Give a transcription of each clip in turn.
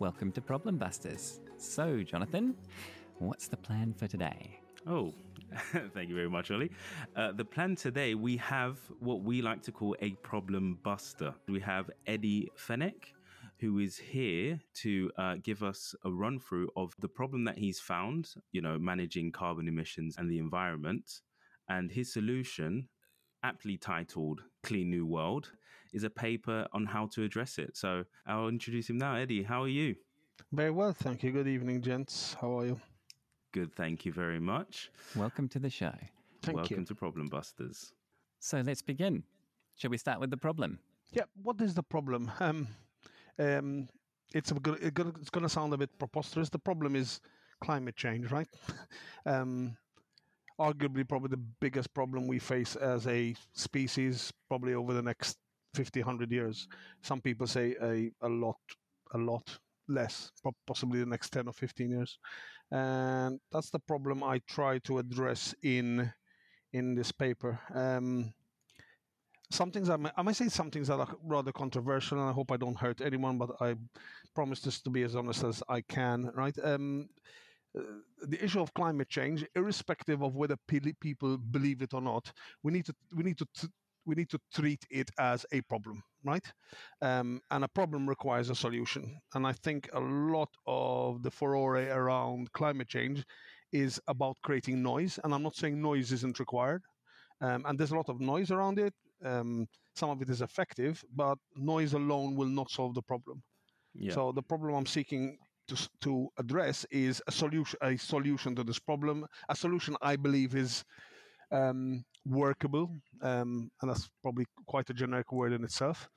Welcome to Problem Busters. So, Jonathan, what's the plan for today? Oh, thank you very much, Ollie. Uh, the plan today, we have what we like to call a problem buster. We have Eddie Fenech, who is here to uh, give us a run through of the problem that he's found, you know, managing carbon emissions and the environment. And his solution, aptly titled Clean New World, is a paper on how to address it. So I'll introduce him now. Eddie, how are you? Very well, thank you. Good evening, gents. How are you? Good, thank you very much. Welcome to the show. Thank Welcome you. to Problem Busters. So, let's begin. Shall we start with the problem? Yeah, what is the problem? Um, um, it's a, go- it go- it's going to sound a bit preposterous. The problem is climate change, right? um, arguably, probably the biggest problem we face as a species, probably over the next 50, 100 years. Some people say a, a lot, a lot less, possibly the next 10 or 15 years. And that's the problem I try to address in in this paper. Um, some things I may, I might say some things that are rather controversial, and I hope I don't hurt anyone. But I promise this to be as honest as I can. Right? Um, uh, the issue of climate change, irrespective of whether people believe it or not, we need to we need to we need to treat it as a problem, right? Um, and a problem requires a solution. And I think a lot of the furore around climate change is about creating noise. And I'm not saying noise isn't required. Um, and there's a lot of noise around it. Um, some of it is effective, but noise alone will not solve the problem. Yeah. So the problem I'm seeking to, to address is a solution, a solution to this problem. A solution I believe is um, workable, um, and that's probably quite a generic word in itself.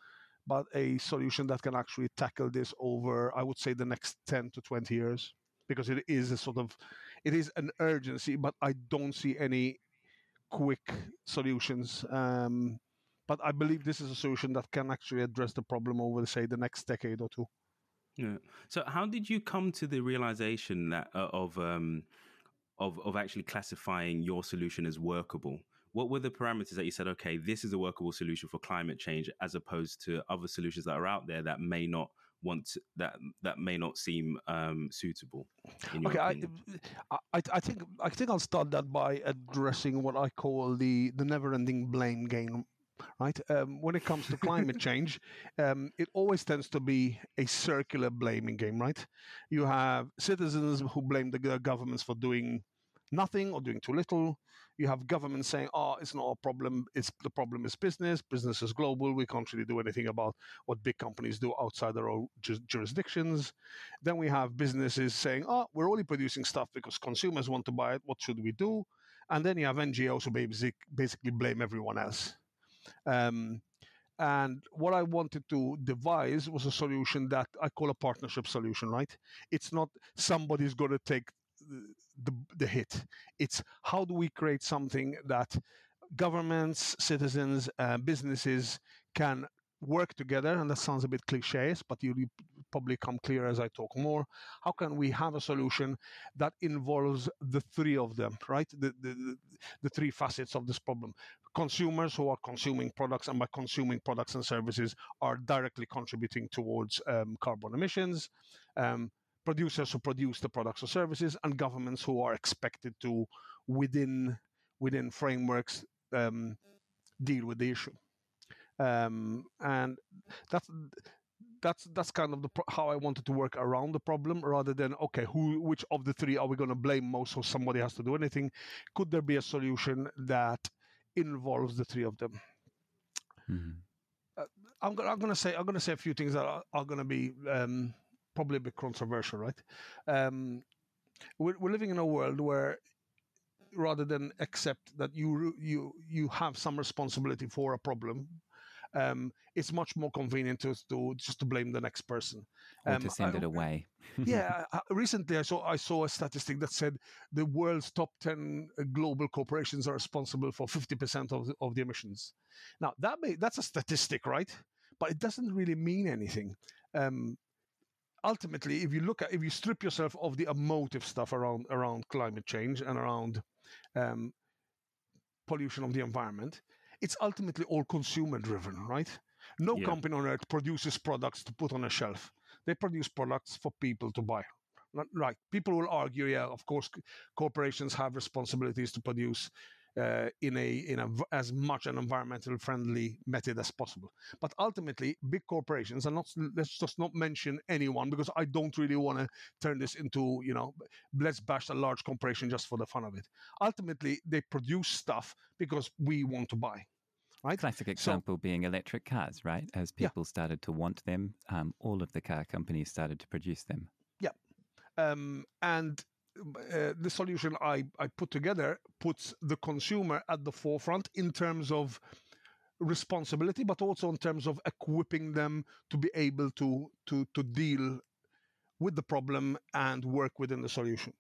But a solution that can actually tackle this over, I would say, the next ten to twenty years, because it is a sort of, it is an urgency. But I don't see any quick solutions. Um, but I believe this is a solution that can actually address the problem over, say, the next decade or two. Yeah. So, how did you come to the realization that uh, of um, of of actually classifying your solution as workable? What were the parameters that you said? Okay, this is a workable solution for climate change, as opposed to other solutions that are out there that may not want to, that that may not seem um, suitable. Okay, I. I, I think I think I'll start that by addressing what I call the the never-ending blame game. Right, um, when it comes to climate change, um, it always tends to be a circular blaming game. Right, you have citizens who blame the governments for doing nothing or doing too little. You have governments saying, "Oh, it's not a problem. It's the problem is business. Business is global. We can't really do anything about what big companies do outside their own ju- jurisdictions." Then we have businesses saying, "Oh, we're only producing stuff because consumers want to buy it. What should we do?" And then you have NGOs who basic, basically blame everyone else. Um, and what I wanted to devise was a solution that I call a partnership solution. Right? It's not somebody's going to take the, the the hit. It's how do we create something that governments, citizens, uh, businesses can work together, and that sounds a bit cliches, but you'll probably come clear as I talk more. How can we have a solution that involves the three of them, right? The, the, the, the three facets of this problem. Consumers who are consuming products, and by consuming products and services, are directly contributing towards um, carbon emissions. Um, producers who produce the products or services, and governments who are expected to, within within frameworks, um, deal with the issue um, and that's that's that's kind of the pro- how I wanted to work around the problem rather than okay who which of the three are we going to blame most so somebody has to do anything could there be a solution that involves the three of them Mhm. I'm gonna I'm gonna say I'm gonna say a few things that are, are gonna be um, probably a bit controversial right um, we're, we're living in a world where rather than accept that you you you have some responsibility for a problem um, it's much more convenient to, to just to blame the next person Or Um, to send I- it away. yeah, I- I- recently I saw I saw a statistic that said the world's top ten global corporations are responsible for fifty percent of the, of the emissions. Now that may that's a statistic, right? But it doesn't really mean anything. Um, ultimately, if you look at if you strip yourself of the emotive stuff around around climate change and around um, pollution of the environment, it's ultimately all consumer driven, right? No Yeah. company on earth produces products to put on a shelf. They produce products for people to buy. Right. People will argue, yeah, of course, corporations have responsibilities to produce uh, in a in a as much an environmental friendly method as possible. But ultimately, big corporations are not. Let's just not mention anyone because I don't really want to turn this into you know let's bash a large corporation just for the fun of it. Ultimately, they produce stuff because we want to buy. Right? Classic example so, being electric cars, right? As people yeah. started to want them, um, all of the car companies started to produce them. Yeah. Um, and uh, the solution I, I put together puts the consumer at the forefront in terms of responsibility, but also in terms of equipping them to be able to to to deal with the problem and work within the solution.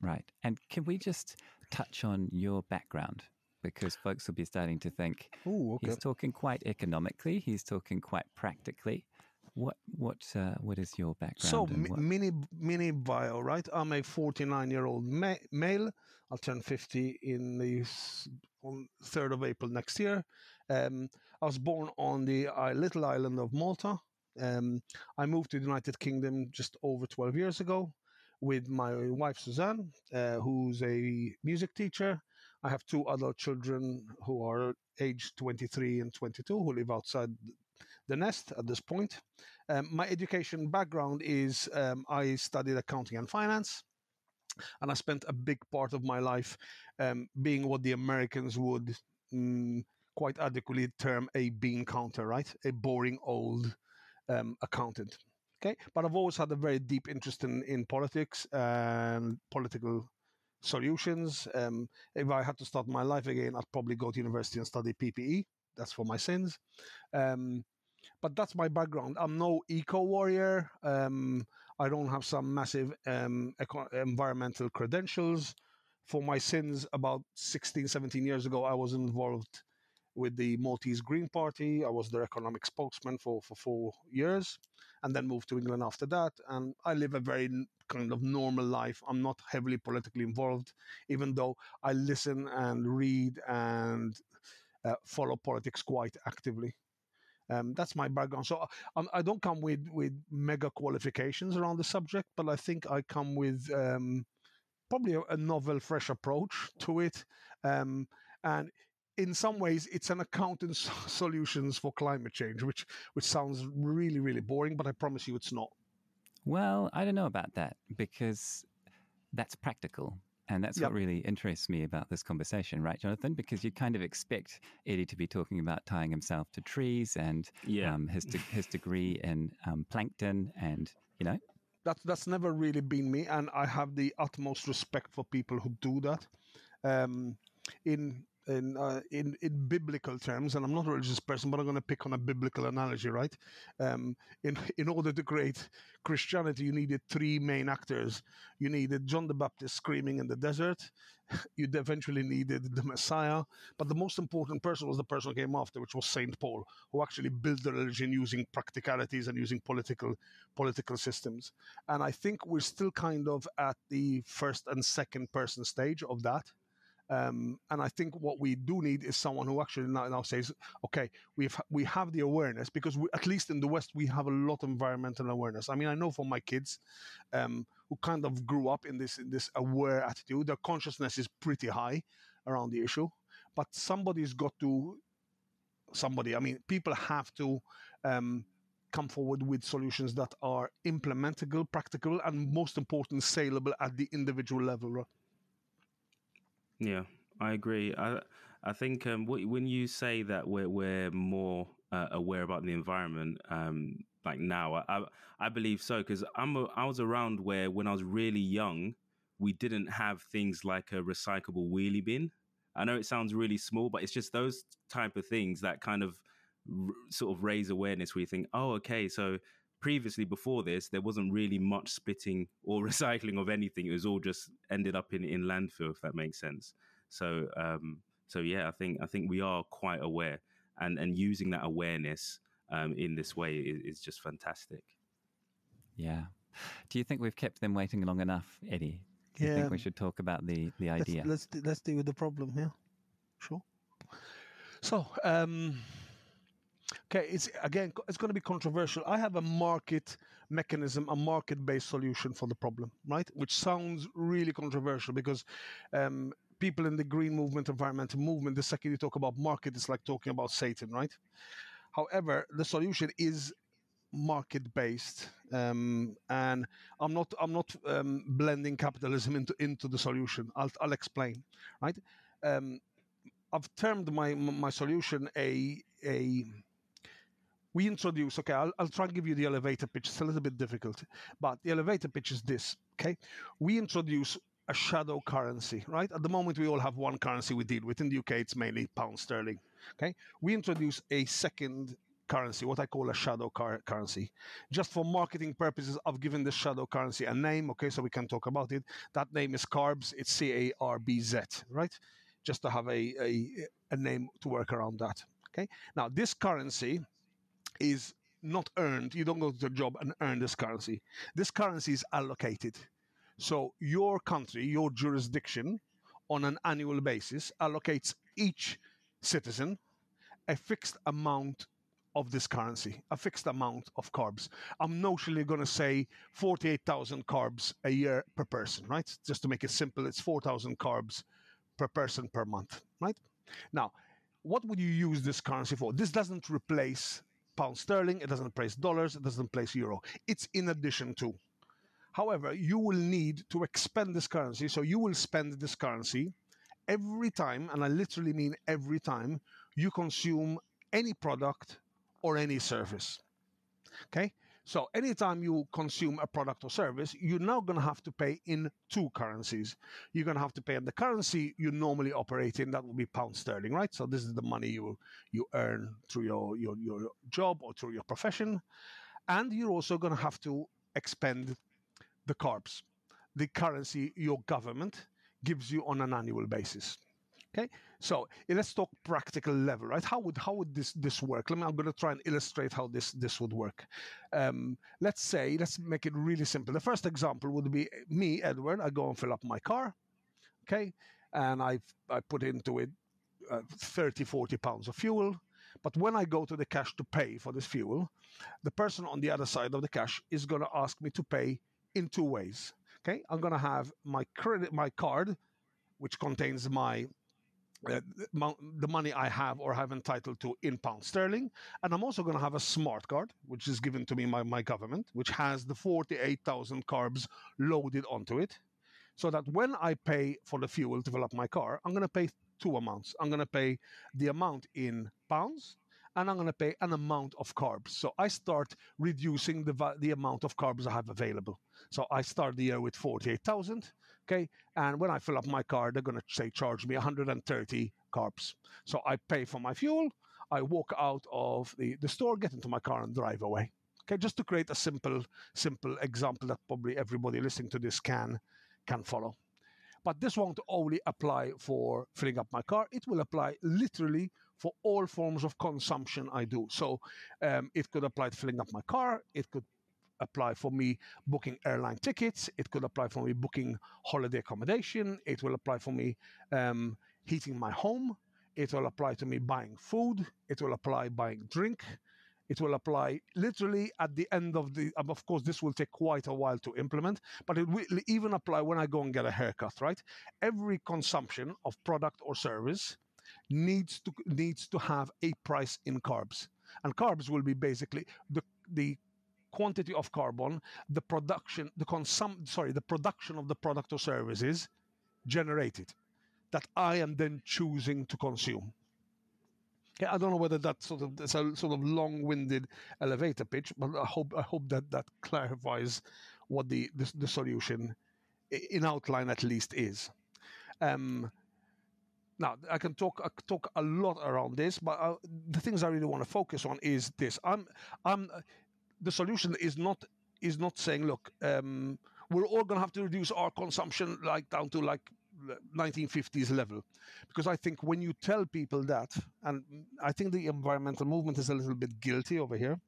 Right. And can we just touch on your background? Because folks will be starting to think Ooh, okay. he's talking quite economically, he's talking quite practically. What what uh, what is your background? So mini mini bio, right? I'm a 49 year old ma- male. I'll turn 50 in the on 3rd of April next year. Um, I was born on the uh, little island of Malta. Um, I moved to the United Kingdom just over 12 years ago with my wife Suzanne, uh, who's a music teacher. I have two other children who are aged 23 and 22 who live outside the nest at this point. Um, my education background is um, I studied accounting and finance, and I spent a big part of my life um, being what the Americans would mm, quite adequately term a bean counter, right? A boring old um, accountant. Okay, but I've always had a very deep interest in, in politics and political solutions. Um, if I had to start my life again, I'd probably go to university and study PPE. That's for my sins. Um, but that's my background. I'm no eco warrior. Um, I don't have some massive um, eco- environmental credentials. For my sins, about 16, 17 years ago, I was involved with the Maltese Green Party. I was their economic spokesman for, for four years and then moved to England after that. And I live a very kind of normal life. I'm not heavily politically involved, even though I listen and read and uh, follow politics quite actively. Um, that's my background. So um, I don't come with with mega qualifications around the subject, but I think I come with um, probably a, a, novel, fresh approach to it. Um, and in some ways, it's an accountant's solutions for climate change, which which sounds really really boring, but I promise you, it's not. Well, I don't know about that because that's practical. And that's yep. what really interests me about this conversation, right, Jonathan? Because you kind of expect Eddie to be talking about tying himself to trees and yeah. um, his de- his degree in um, plankton, and you know. That's that's never really been me, and I have the utmost respect for people who do that. Um, in in uh, in in biblical terms, and I'm not a religious person, but I'm going to pick on a biblical analogy, right? Um, in in order to create Christianity, you needed three main actors. You needed John the Baptist screaming in the desert. You eventually needed the Messiah, but the most important person was the person who came after, which was Saint Paul, who actually built the religion using practicalities and using political political systems. And I think we're still kind of at the first and second person stage of that um, and I think what we do need is someone who actually now, now says, okay, we've we have the awareness because we, at least in the West we have a lot of environmental awareness. I mean, I know for my kids um, who kind of grew up in this in this aware attitude, their consciousness is pretty high around the issue. But somebody's got to somebody. I mean, people have to. Um, come forward with solutions that are implementable, practical, and most important, saleable at the individual level. Yeah, I agree. I I think um, when you say that we're we're more uh, aware about the environment, um, like now, I I believe so because I'm a, I was around where when I was really young, we didn't have things like a recyclable wheelie bin. I know it sounds really small, but it's just those type of things that kind of r- sort of raise awareness where you think, oh, okay, so previously before this there wasn't really much splitting or recycling of anything. It was all just ended up in in landfill if that makes sense. So um so yeah i think i think we are quite aware and and using that awareness um in this way is, is just fantastic. Yeah. Do you think we've kept them waiting long enough eddie? Do you yeah. think we should talk about the the idea? let's let's, let's deal with the problem here sure. So um Okay, it's again, it's going to be controversial. I have a market mechanism, a market-based solution for the problem, right? Which sounds really controversial because um, people in the green movement, environmental movement, the second you talk about market, it's like talking about Satan, right? However, the solution is market-based, um, and I'm not I'm not um, blending capitalism into into the solution. I'll I'll explain, right? Um, I've termed my my solution a a we introduce okay I'll, I'll try and give you the elevator pitch. It's a little bit difficult but the elevator pitch is this okay? We introduce a shadow currency right? At the moment we all have one currency we deal with. In the uk it's mainly pound sterling okay? We introduce a second currency what i call a shadow car- currency. Just for marketing purposes i've given this shadow currency a name okay so we can talk about it. That name is carbs. It's c-a-r-b-z right? Just to have a, a, a name to work around that okay? Now this currency is not earned. You don't go to the job and earn this currency. This currency is allocated. So your country, your jurisdiction, on an annual basis, allocates each citizen a fixed amount of this currency, a fixed amount of carbs. I'm notionally going to say 48,000 carbs a year per person, right? Just to make it simple, it's 4,000 carbs per person per month, right? Now, what would you use this currency for? This doesn't replace pound sterling, it doesn't place dollars, it doesn't place euro. It's in addition to. However, you will need to expend this currency, so you will spend this currency every time, and I literally mean every time, you consume any product or any service. Okay? So anytime you consume a product or service, you're now going to have to pay in two currencies. You're going to have to pay in the currency you normally operate in. That will be pound sterling, right? So this is the money you you earn through your your, your job or through your profession, and you're also going to have to expend the carbs, the currency your government gives you on an annual basis. Okay, so let's talk practical level, right? How would how would this this work? Let me. I'm going to try and illustrate how this this would work. Um, let's say let's make it really simple. The first example would be me, Edward. I go and fill up my car, okay, and I I put into it uh, 30, 40 pounds of fuel. But when I go to the cash to pay for this fuel, the person on the other side of the cash is going to ask me to pay in two ways. Okay, I'm going to have my credit, my card, which contains my uh, the money I have or have entitled to in pound sterling. And I'm also going to have a smart card, which is given to me by my government, which has the 48,000 carbs loaded onto it. So that when I pay for the fuel to fill up my car, I'm going to pay two amounts. I'm going to pay the amount in pounds and I'm going to pay an amount of carbs. So I start reducing the, the amount of carbs I have available. So I start the year with 48,000. Okay. And when I fill up my car, they're going to say charge me 130 carbs. So I pay for my fuel. I walk out of the, the store, get into my car, and drive away. Okay, just to create a simple, simple example that probably everybody listening to this can can follow. But this won't only apply for filling up my car; it will apply literally for all forms of consumption I do. So um, it could apply to filling up my car. It could apply for me booking airline tickets. It could apply for me booking holiday accommodation. It will apply for me um, heating my home. It will apply to me buying food. It will apply buying drink. It will apply literally at the end of the. Um, of course, this will take quite a while to implement, but it will even apply when I go and get a haircut. Right? Every consumption of product or service needs to needs to have a price in carbs, and carbs will be basically the the quantity of carbon, the production, the consum, sorry, the production of the product or services generated that I am then choosing to consume. Okay, I don't know whether that sort of it's a sort of long-winded elevator pitch, but I hope I hope that that clarifies what the the, the solution, in outline at least, is. Um, now I can talk I talk a lot around this, but uh, the things I really want to focus on is this. I'm I'm the solution is not is not saying, look, um, we're all going to have to reduce our consumption like down to like 1950s level, because I think when you tell people that, and I think the environmental movement is a little bit guilty over here.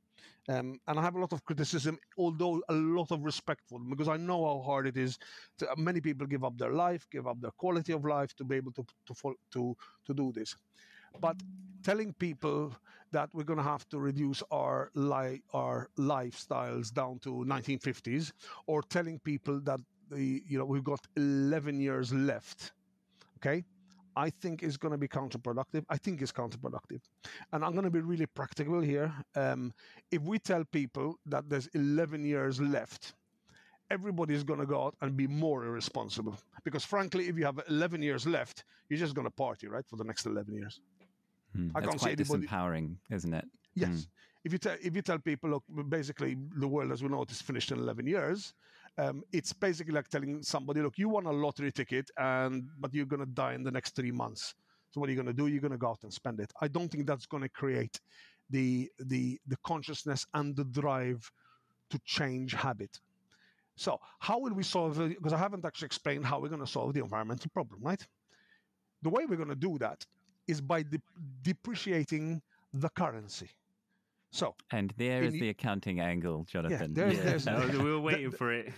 Um, and I have a lot of criticism, although a lot of respect for them, because I know how hard it is. To, many people give up their life, give up their quality of life to be able to to to to do this. But telling people that we're going to have to reduce our li- our lifestyles down to 1950s, or telling people that the you know we've got 11 years left, okay, I think is going to be counterproductive. I think is counterproductive, and I'm going to be really practical here. Um, if we tell people that there's 11 years left, everybody's going to go out and be more irresponsible. Because frankly, if you have 11 years left, you're just going to party, right, for the next 11 years. Hmm. I That's can't quite see anybody... disempowering, isn't it? Yes. Hmm. If you tell if you tell people, look, basically the world as we know it is finished in 11 years, um, it's basically like telling somebody, look, you won a lottery ticket, and but you're going to die in the next three months. So what are you going to do? You're going to go out and spend it. I don't think that's going to create the the the consciousness and the drive to change habit. So how will we solve it? Because I haven't actually explained how we're going to solve the environmental problem, right? The way we're going to do that is by de- depreciating the currency. So, and there is the, the accounting angle, Jonathan. Yeah, there's, yeah. There's, we were waiting for it.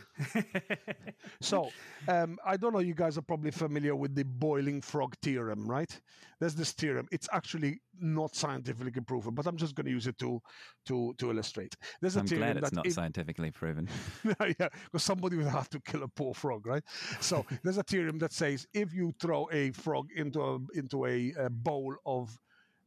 so, um, I don't know. You guys are probably familiar with the boiling frog theorem, right? There's this theorem. It's actually not scientifically proven, but I'm just going to use it to to to illustrate. There's a I'm theorem glad it's not scientifically proven. yeah, because somebody would have to kill a poor frog, right? So, there's a theorem that says if you throw a frog into a into a, a bowl of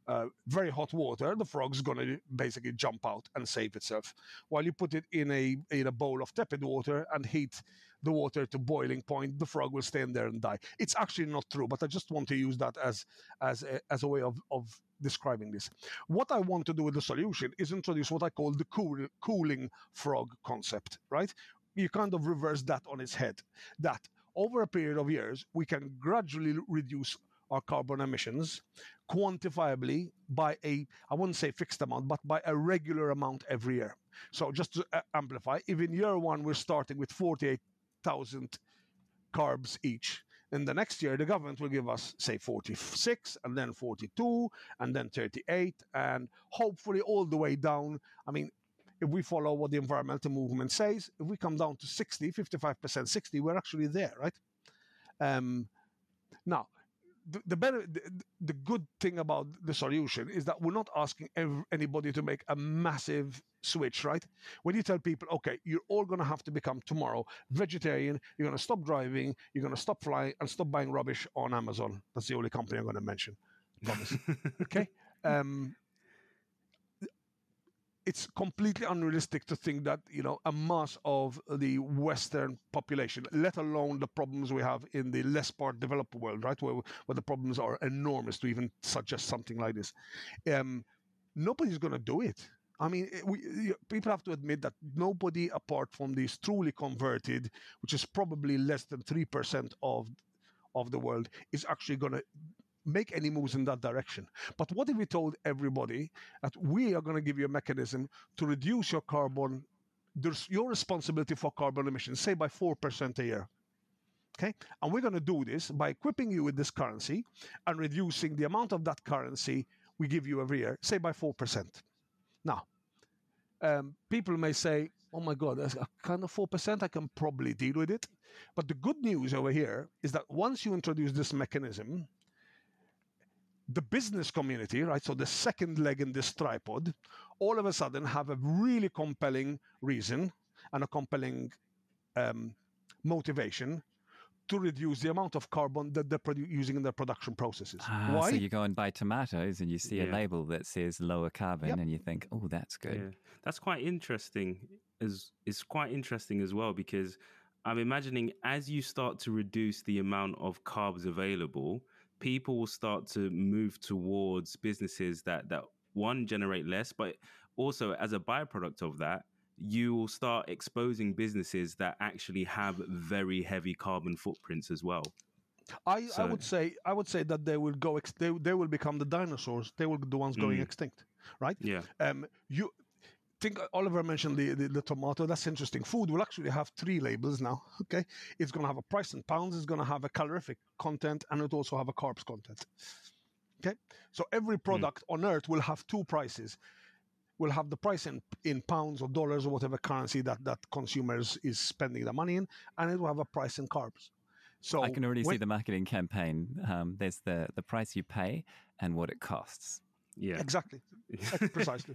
uh, very hot water, the frog's going to basically jump out and save itself. While you put it in a in a bowl of tepid water and heat the water to boiling point, the frog will stay in there and die. It's actually not true, but I just want to use that as as a, as a way of of describing this. What I want to do with the solution is introduce what I call the cool, cooling frog concept. Right? You kind of reverse that on its head. That over a period of years, we can gradually reduce our carbon emissions quantifiably by a, I wouldn't say fixed amount, but by a regular amount every year. So just to uh, amplify, if in year one we're starting with 48,000 carbs each, in the next year the government will give us say 46 and then 42 and then 38 and hopefully all the way down. I mean if we follow what the environmental movement says if we come down to 60 55% 60 we're actually there right? Um, now the, the better the, the, good thing about the solution is that we're not asking every, anybody to make a massive switch right? When you tell people okay you're all going to have to become tomorrow vegetarian you're going to stop driving you're going to stop flying and stop buying rubbish on amazon that's the only company i'm going to mention. Promise. Okay? Um, it's completely unrealistic to think that you know a mass of the Western population, let alone the problems we have in the less part developed world, right, where where the problems are enormous to even suggest something like this. Um, nobody's going to do it. I mean, we, people have to admit that nobody apart from these truly converted, which is probably less than three percent of of the world, is actually going to make any moves in that direction. But what if we told everybody that we are going to give you a mechanism to reduce your carbon, your responsibility for carbon emissions, say by 4% a year? Okay, and we're going to do this by equipping you with this currency and reducing the amount of that currency we give you every year, say by 4%. Now, um, people may say, oh my God, that's a kind of 4%, I can probably deal with it. But the good news over here is that once you introduce this mechanism, the business community, right? So the second leg in this tripod, all of a sudden have a really compelling reason and a compelling um, motivation to reduce the amount of carbon that they're produ- using in their production processes. Ah, Why? So you go and buy tomatoes and you see yeah. a label that says lower carbon yep. and you think, oh, that's good. Yeah. That's quite interesting. Is it's quite interesting as well because I'm imagining as you start to reduce the amount of carbs available, people will start to move towards businesses that that one generate less, but also as a byproduct of that, you will start exposing businesses that actually have very heavy carbon footprints as well. I, so, I would say I would say that they will go ex- they, they will become the dinosaurs. They will be the ones going mm. extinct, right? Yeah. Um, you think Oliver mentioned the, the, the, tomato. That's interesting. Food will actually have three labels now. Okay, it's going to have a price in pounds. It's going to have a calorific content, and it also have a carbs content. Okay, so every hmm. product mm. on earth will have two prices. Will have the price in in pounds or dollars or whatever currency that that consumers is spending the money in, and it will have a price in carbs. So I can already when, see the marketing campaign. Um, there's the the price you pay and what it costs. Yeah, exactly, precisely.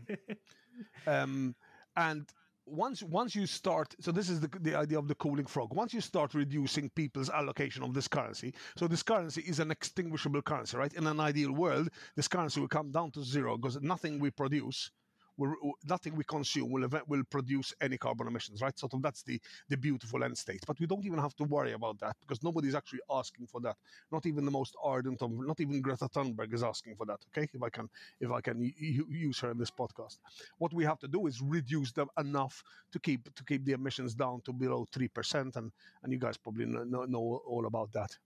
Um, and once once you start so this is the, the idea of the cooling frog. Once you start reducing people's allocation of this currency so this currency is an extinguishable currency right? In an ideal world this currency will come down to zero because nothing we produce will, nothing we consume will event, will produce any carbon emissions, right? Sort of that's the the beautiful end state. But we don't even have to worry about that because nobody's actually asking for that. Not even the most ardent of, not even Greta Thunberg is asking for that. Okay, if I can if I can use her in this podcast, what we have to do is reduce them enough to keep to keep the emissions down to below three percent, and and you guys probably know, know all about that.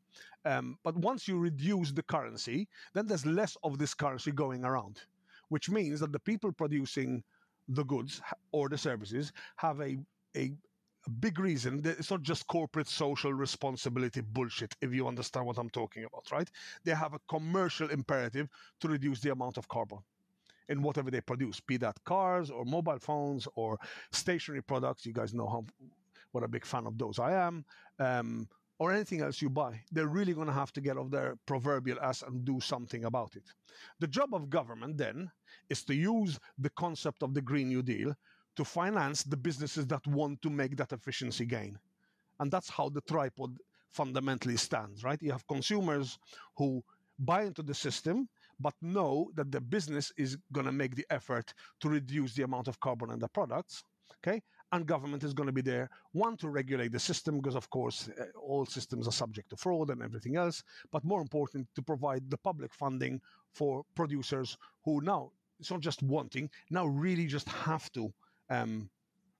Um, but once you reduce the currency, then there's less of this currency going around which means that the people producing the goods or the services have a, a, big reason. It's not just corporate social responsibility bullshit, if you understand what I'm talking about, right? They have a commercial imperative to reduce the amount of carbon in whatever they produce, be that cars or mobile phones or stationery products. You guys know how what a big fan of those I am. Um, or anything else you buy, they're really going to have to get off their proverbial ass and do something about it. The job of government then is to use the concept of the Green New Deal to finance the businesses that want to make that efficiency gain. And that's how the tripod fundamentally stands, right? You have consumers who buy into the system but know that the business is going to make the effort to reduce the amount of carbon in the products okay and government is going to be there one to regulate the system because of course uh, all systems are subject to fraud and everything else but more important to provide the public funding for producers who now it's not just wanting now really just have to um,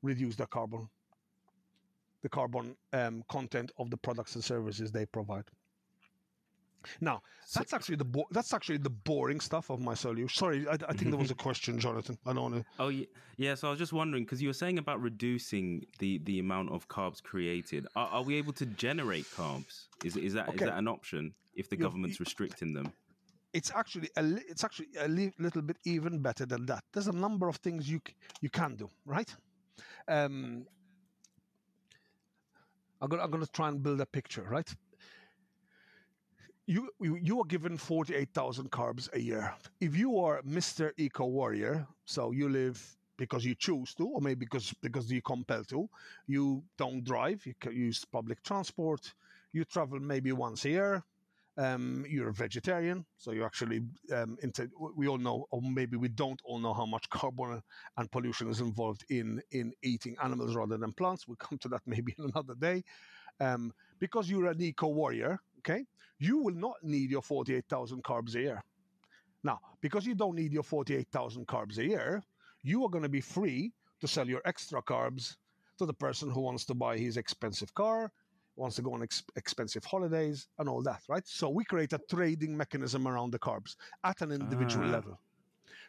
reduce the carbon the carbon um, content of the products and services they provide now, that's actually the bo- that's actually the boring stuff of my solution. Sorry, I, I think there was a question, Jonathan. I don't want to. Oh yeah, yeah. So I was just wondering because you were saying about reducing the the amount of carbs created. Are, are we able to generate carbs? Is is that okay. is that an option if the You're, government's restricting them? It's actually a li- it's actually a li- little bit even better than that. There's a number of things you c- you can do, right? Um, I'm gonna, I'm gonna try and build a picture, right? You you are given 48,000 carbs a year. If you are Mr. Eco Warrior, so you live because you choose to, or maybe because because you're compelled to, you don't drive, you use public transport, you travel maybe once a year. Um, you're a vegetarian, so you actually um, into, we all know, or maybe we don't all know how much carbon and pollution is involved in in eating animals rather than plants. We'll come to that maybe in another day. Um, because you're an eco warrior, okay, you will not need your 48,000 carbs a year. Now, because you don't need your 48,000 carbs a year, you are going to be free to sell your extra carbs to the person who wants to buy his expensive car, wants to go on ex- expensive holidays, and all that, right? So we create a trading mechanism around the carbs at an individual uh. level.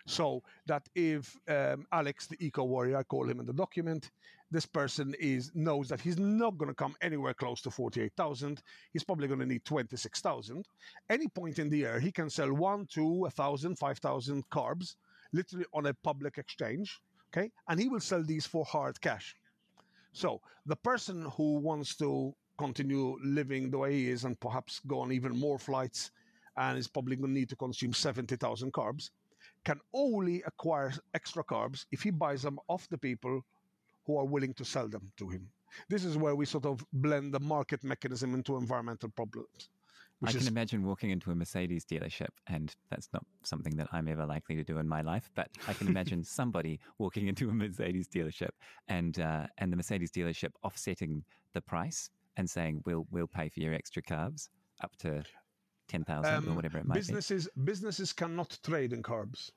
So that if um, Alex, the eco warrior, I call him in the document, this person is knows that he's not going to come anywhere close to 48,000. He's probably going to need 26,000. Any point in the year, he can sell one, two, a thousand, five thousand carbs, literally on a public exchange. Okay, and he will sell these for hard cash. So the person who wants to continue living the way he is and perhaps go on even more flights and is probably going to need to consume 70,000 carbs can only acquire extra carbs if he buys them off the people who are willing to sell them to him. This is where we sort of blend the market mechanism into environmental problems. I can is... imagine walking into a Mercedes dealership, and that's not something that I'm ever likely to do in my life. But I can imagine somebody walking into a Mercedes dealership and uh, and the Mercedes dealership offsetting the price and saying, "We'll we'll pay for your extra carbs up to ten thousand um, or whatever it might businesses, be. Businesses cannot trade in carbs.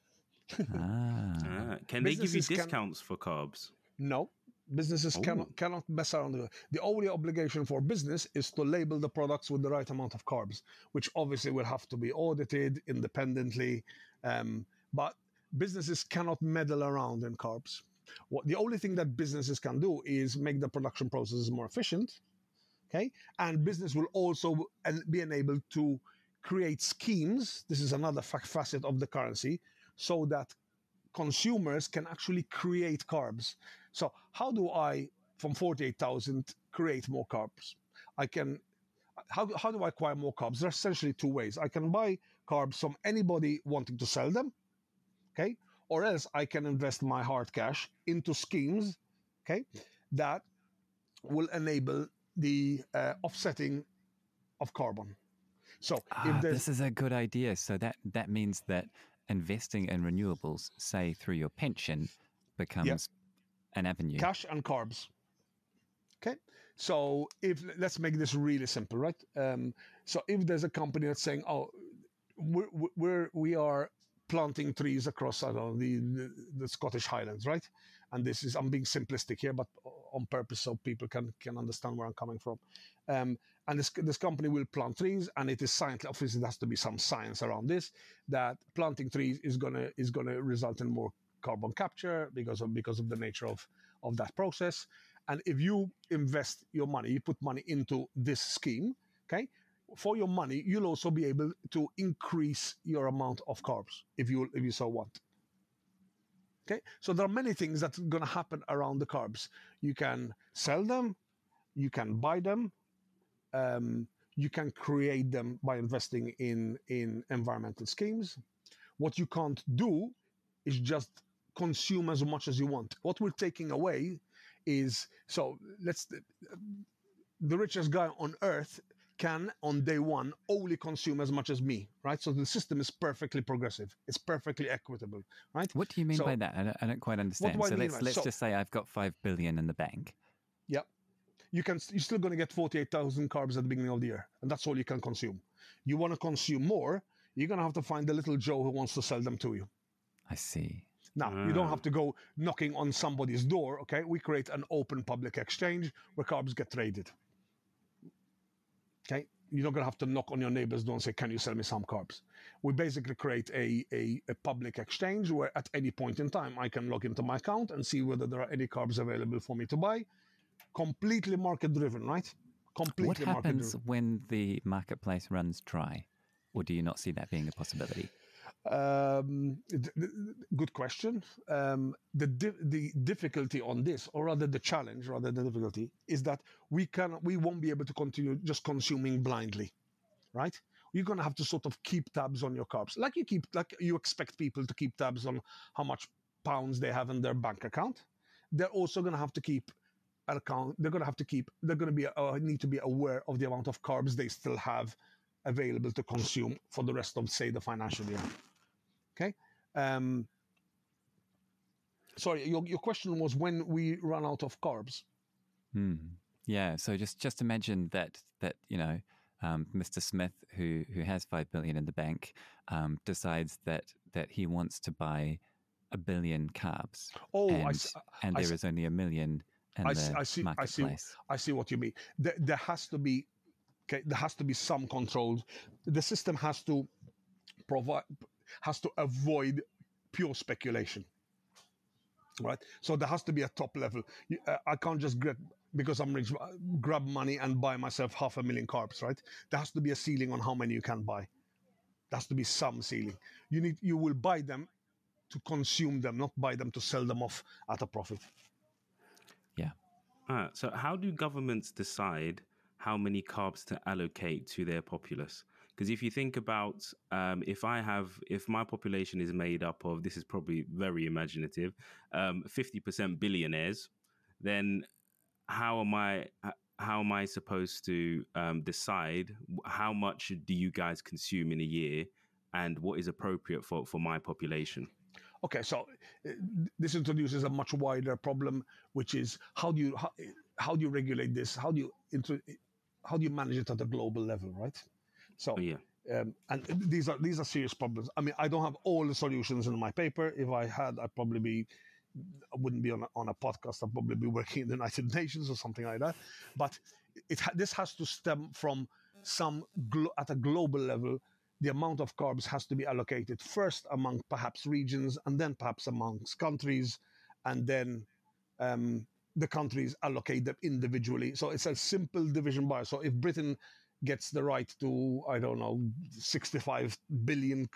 ah. ah. Can they give you discounts can... for carbs? No, businesses Ooh. cannot cannot mess around. The only obligation for business is to label the products with the right amount of carbs, which obviously will have to be audited independently. Um, but businesses cannot meddle around in carbs. What the only thing that businesses can do is make the production processes more efficient. Okay, and business will also be enabled to create schemes. This is another facet of the currency, so that consumers can actually create carbs. So how do I, from 48,000, create more carbs? I can, how, how do I acquire more carbs? There's essentially two ways. I can buy carbs from anybody wanting to sell them, okay, or else I can invest my hard cash into schemes, okay, that will enable the uh, offsetting of carbon. So ah, this is a good idea. So that that means that investing in renewables, say through your pension, becomes yeah. an avenue. Cash and carbs. Okay. So if let's make this really simple, right? Um, so if there's a company that's saying, "Oh, we're, we're we are planting trees across I don't know, the, the, the Scottish Highlands, right?" And this is I'm being simplistic here, but on purpose so people can can understand where I'm coming from. Um, and this this company will plant trees, and it is science. Obviously, there has to be some science around this. That planting trees is gonna is gonna result in more carbon capture because of because of the nature of of that process. And if you invest your money, you put money into this scheme, okay, for your money, you'll also be able to increase your amount of carbs if you if you so want. Okay, so there are many things that's going to happen around the carbs. You can sell them, you can buy them, um, you can create them by investing in in environmental schemes. What you can't do is just consume as much as you want. What we're taking away is so let's the richest guy on earth can on day one only consume as much as me right? So the system is perfectly progressive. It's perfectly equitable right? What do you mean so, by that? I don't, I don't quite understand. So let's, let's so, just say i've got 5 billion in the bank. Yeah you can you're still going to get 48000 carbs at the beginning of the year and that's all you can consume you want to consume more you're going to have to find the little joe who wants to sell them to you i see now, you don't have to go knocking on somebody's door, okay? We create an open public exchange where carbs get traded. Okay, you're not going to have to knock on your neighbor's door and say, "Can you sell me some carbs?" We basically create a, a, a public exchange where at any point in time I can log into my account and see whether there are any carbs available for me to buy. Completely market driven, right? Completely what happens when the marketplace runs dry, or do you not see that being a possibility? Um, good question. Um, the di- the difficulty on this, or rather the challenge, rather the difficulty, is that we can we won't be able to continue just consuming blindly, right? You're gonna have to sort of keep tabs on your carbs, like you keep like you expect people to keep tabs on how much pounds they have in their bank account. They're also gonna have to keep account. They're gonna have to keep. They're gonna be uh, need to be aware of the amount of carbs they still have available to consume for the rest of, say, the financial year. Okay. Um, sorry, your, your question was when we run out of carbs. Hmm. Yeah. So just just imagine that that you know um, Mr. Smith, who who has five billion in the bank, um, decides that that he wants to buy a billion carbs. Oh, and, I, and I, there is only a million I, the I see. I see, I see what you mean. There, there has to be okay. There has to be some control. The system has to provide has to avoid pure speculation right so there has to be a top level uh, i can't just get because i'm rich grab money and buy myself half a million carbs right there has to be a ceiling on how many you can buy there has to be some ceiling you need you will buy them to consume them not buy them to sell them off at a profit yeah uh, so how do governments decide how many carbs to allocate to their populace because if you think about um, if I have, if my population is made up of, this is probably very imaginative, um, 50% billionaires, then how am I, how am I supposed to um, decide how much do you guys consume in a year and what is appropriate for, for my population? Okay, so uh, this introduces a much wider problem, which is how do you how, how do you regulate this? How do you how do you manage it at a global level, right? So oh, yeah. Um, and these are these are serious problems. I mean, I don't have all the solutions in my paper. If I had, I'd probably be I wouldn't be on a, on a podcast. I'd probably be working in the United Nations or something like that. But it this has to stem from some glo- at a global level. The amount of carbs has to be allocated first among perhaps regions, and then perhaps amongst countries, and then um, the countries allocate them individually. So it's a simple division by. So if Britain gets the right to, I don't know, 65 billion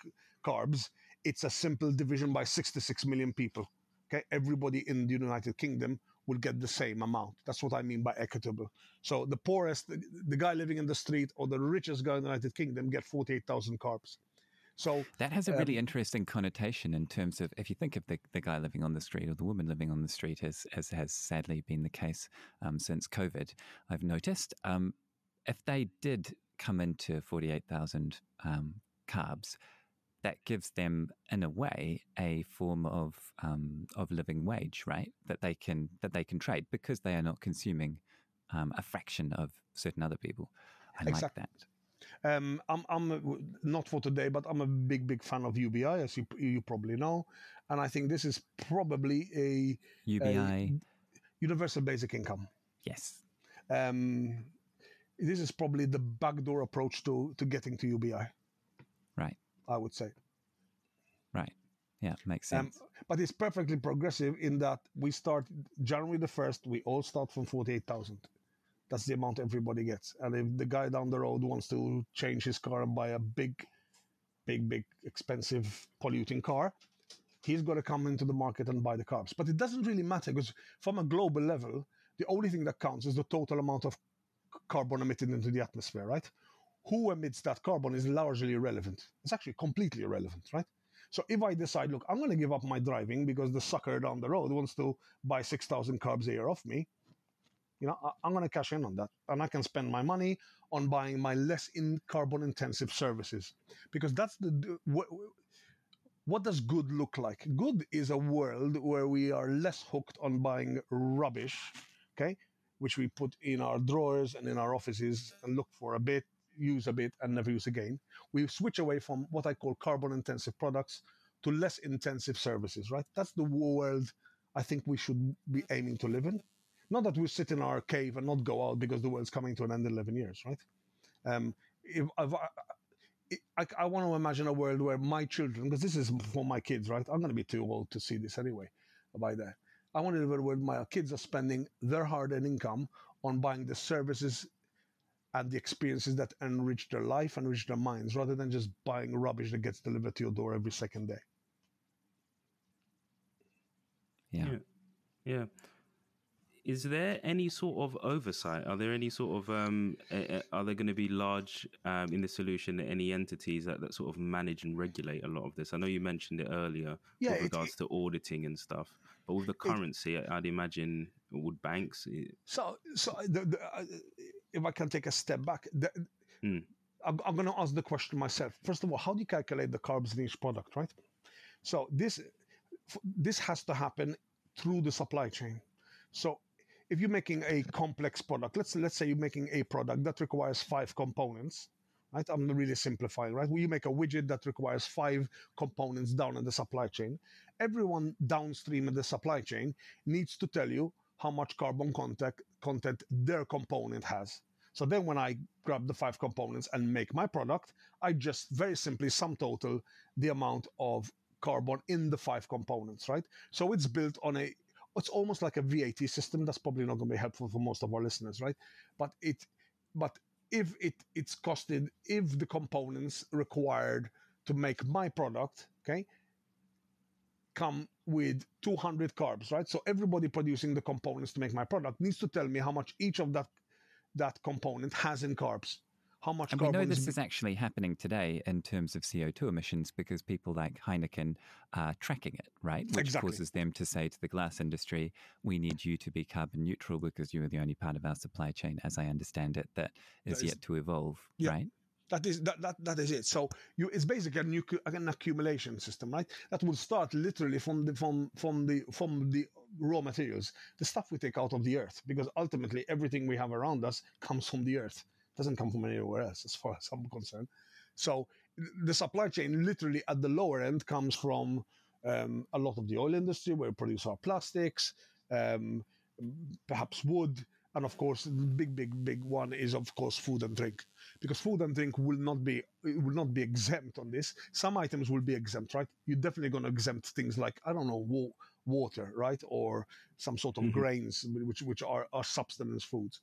carbs, it's a simple division by 66 million people. Okay, everybody in the United Kingdom will get the same amount. That's what I mean by equitable. So the poorest, the, the guy living in the street, or the richest guy in the United Kingdom get 48,000 carbs. So that has a really um, interesting connotation in terms of if you think of the, the guy living on the street or the woman living on the street, as, as has sadly been the case um, since COVID, I've noticed. Um, if they did come into 48,000 um, carbs, that gives them, in a way, a form of um, of living wage, right? That they can that they can trade because they are not consuming um, a fraction of certain other people. I exactly. like that. Um, I'm, I'm not for today, but I'm a big, big fan of UBI, as you you probably know, and I think this is probably a UBI a universal basic income. Yes. Um, this is probably the backdoor approach to to getting to UBI. Right. I would say. Right. Yeah, makes um, sense. Um, but it's perfectly progressive in that we start January the first. We all start from forty-eight thousand. That's the amount everybody gets. And if the guy down the road wants to change his car and buy a big, big, big, expensive, polluting car, he's got to come into the market and buy the carbs. But it doesn't really matter because from a global level, the only thing that counts is the total amount of carbon emitted into the atmosphere, right? Who emits that carbon is largely irrelevant. It's actually completely irrelevant, right? So if I decide, look, I'm going to give up my driving because the sucker down the road wants to buy 6,000 carbs a year off me, you know, I, am going to cash in on that, and I can spend my money on buying my less in carbon intensive services because that's the what, what does good look like? Good is a world where we are less hooked on buying rubbish, okay, which we put in our drawers and in our offices and look for a bit, use a bit, and never use again. We switch away from what I call carbon intensive products to less intensive services, right? That's the world I think we should be aiming to live in. Not that we sit in our cave and not go out because the world's coming to an end in 11 years, right? Um, if, I, I, I, want to imagine a world where my children, because this is for my kids, right? I'm going to be too old to see this anyway by then. I want to live in a world where my kids are spending their hard earned income on buying the services and the experiences that enrich their life, and enrich their minds, rather than just buying rubbish that gets delivered to your door every second day. Yeah. Yeah. yeah is there any sort of oversight? Are there any sort of um, are there going to be large um, in the solution any entities that, that sort of manage and regulate a lot of this? I know you mentioned it earlier yeah, with regards it, to auditing and stuff, but with the currency, it, I'd imagine would banks. So, so the, the, uh, if I can take a step back, the, hmm. I'm, I'm going to ask the question myself. First of all, how do you calculate the carbs in each product, right? So this this has to happen through the supply chain. So if you're making a complex product, let's let's say you're making a product that requires five components, right? I'm really simplifying, right? Well, you make a widget that requires five components down in the supply chain. Everyone downstream in the supply chain needs to tell you how much carbon content content their component has. So then when I grab the five components and make my product, I just very simply sum total the amount of carbon in the five components, right? So it's built on a it's almost like a VAT system. That's probably not going to be helpful for most of our listeners, right? But it, but if it it's costed, if the components required to make my product, okay, come with 200 carbs, right? So everybody producing the components to make my product needs to tell me how much each of that that component has in carbs how much and we know this is actually happening today in terms of CO2 emissions because people like Heineken are tracking it, right? Which exactly. causes them to say to the glass industry, we need you to be carbon neutral because you're the only part of our supply chain, as I understand it, that is, that is yet to evolve, yeah. right? That is that, that that is it. So you, it's basically a new, an accumulation system, right? That will start literally from the from from the from the raw materials, the stuff we take out of the earth, because ultimately everything we have around us comes from the earth doesn't come from anywhere else, as far as I'm concerned. So the supply chain, literally at the lower end, comes from um, a lot of the oil industry, where we produce our plastics, um, perhaps wood, and of course, the big, big, big one is of course food and drink, because food and drink will not be will not be exempt on this. Some items will be exempt, right? You're definitely going to exempt things like I don't know wa- water, right, or some sort of mm-hmm. grains, which which are, are substance foods.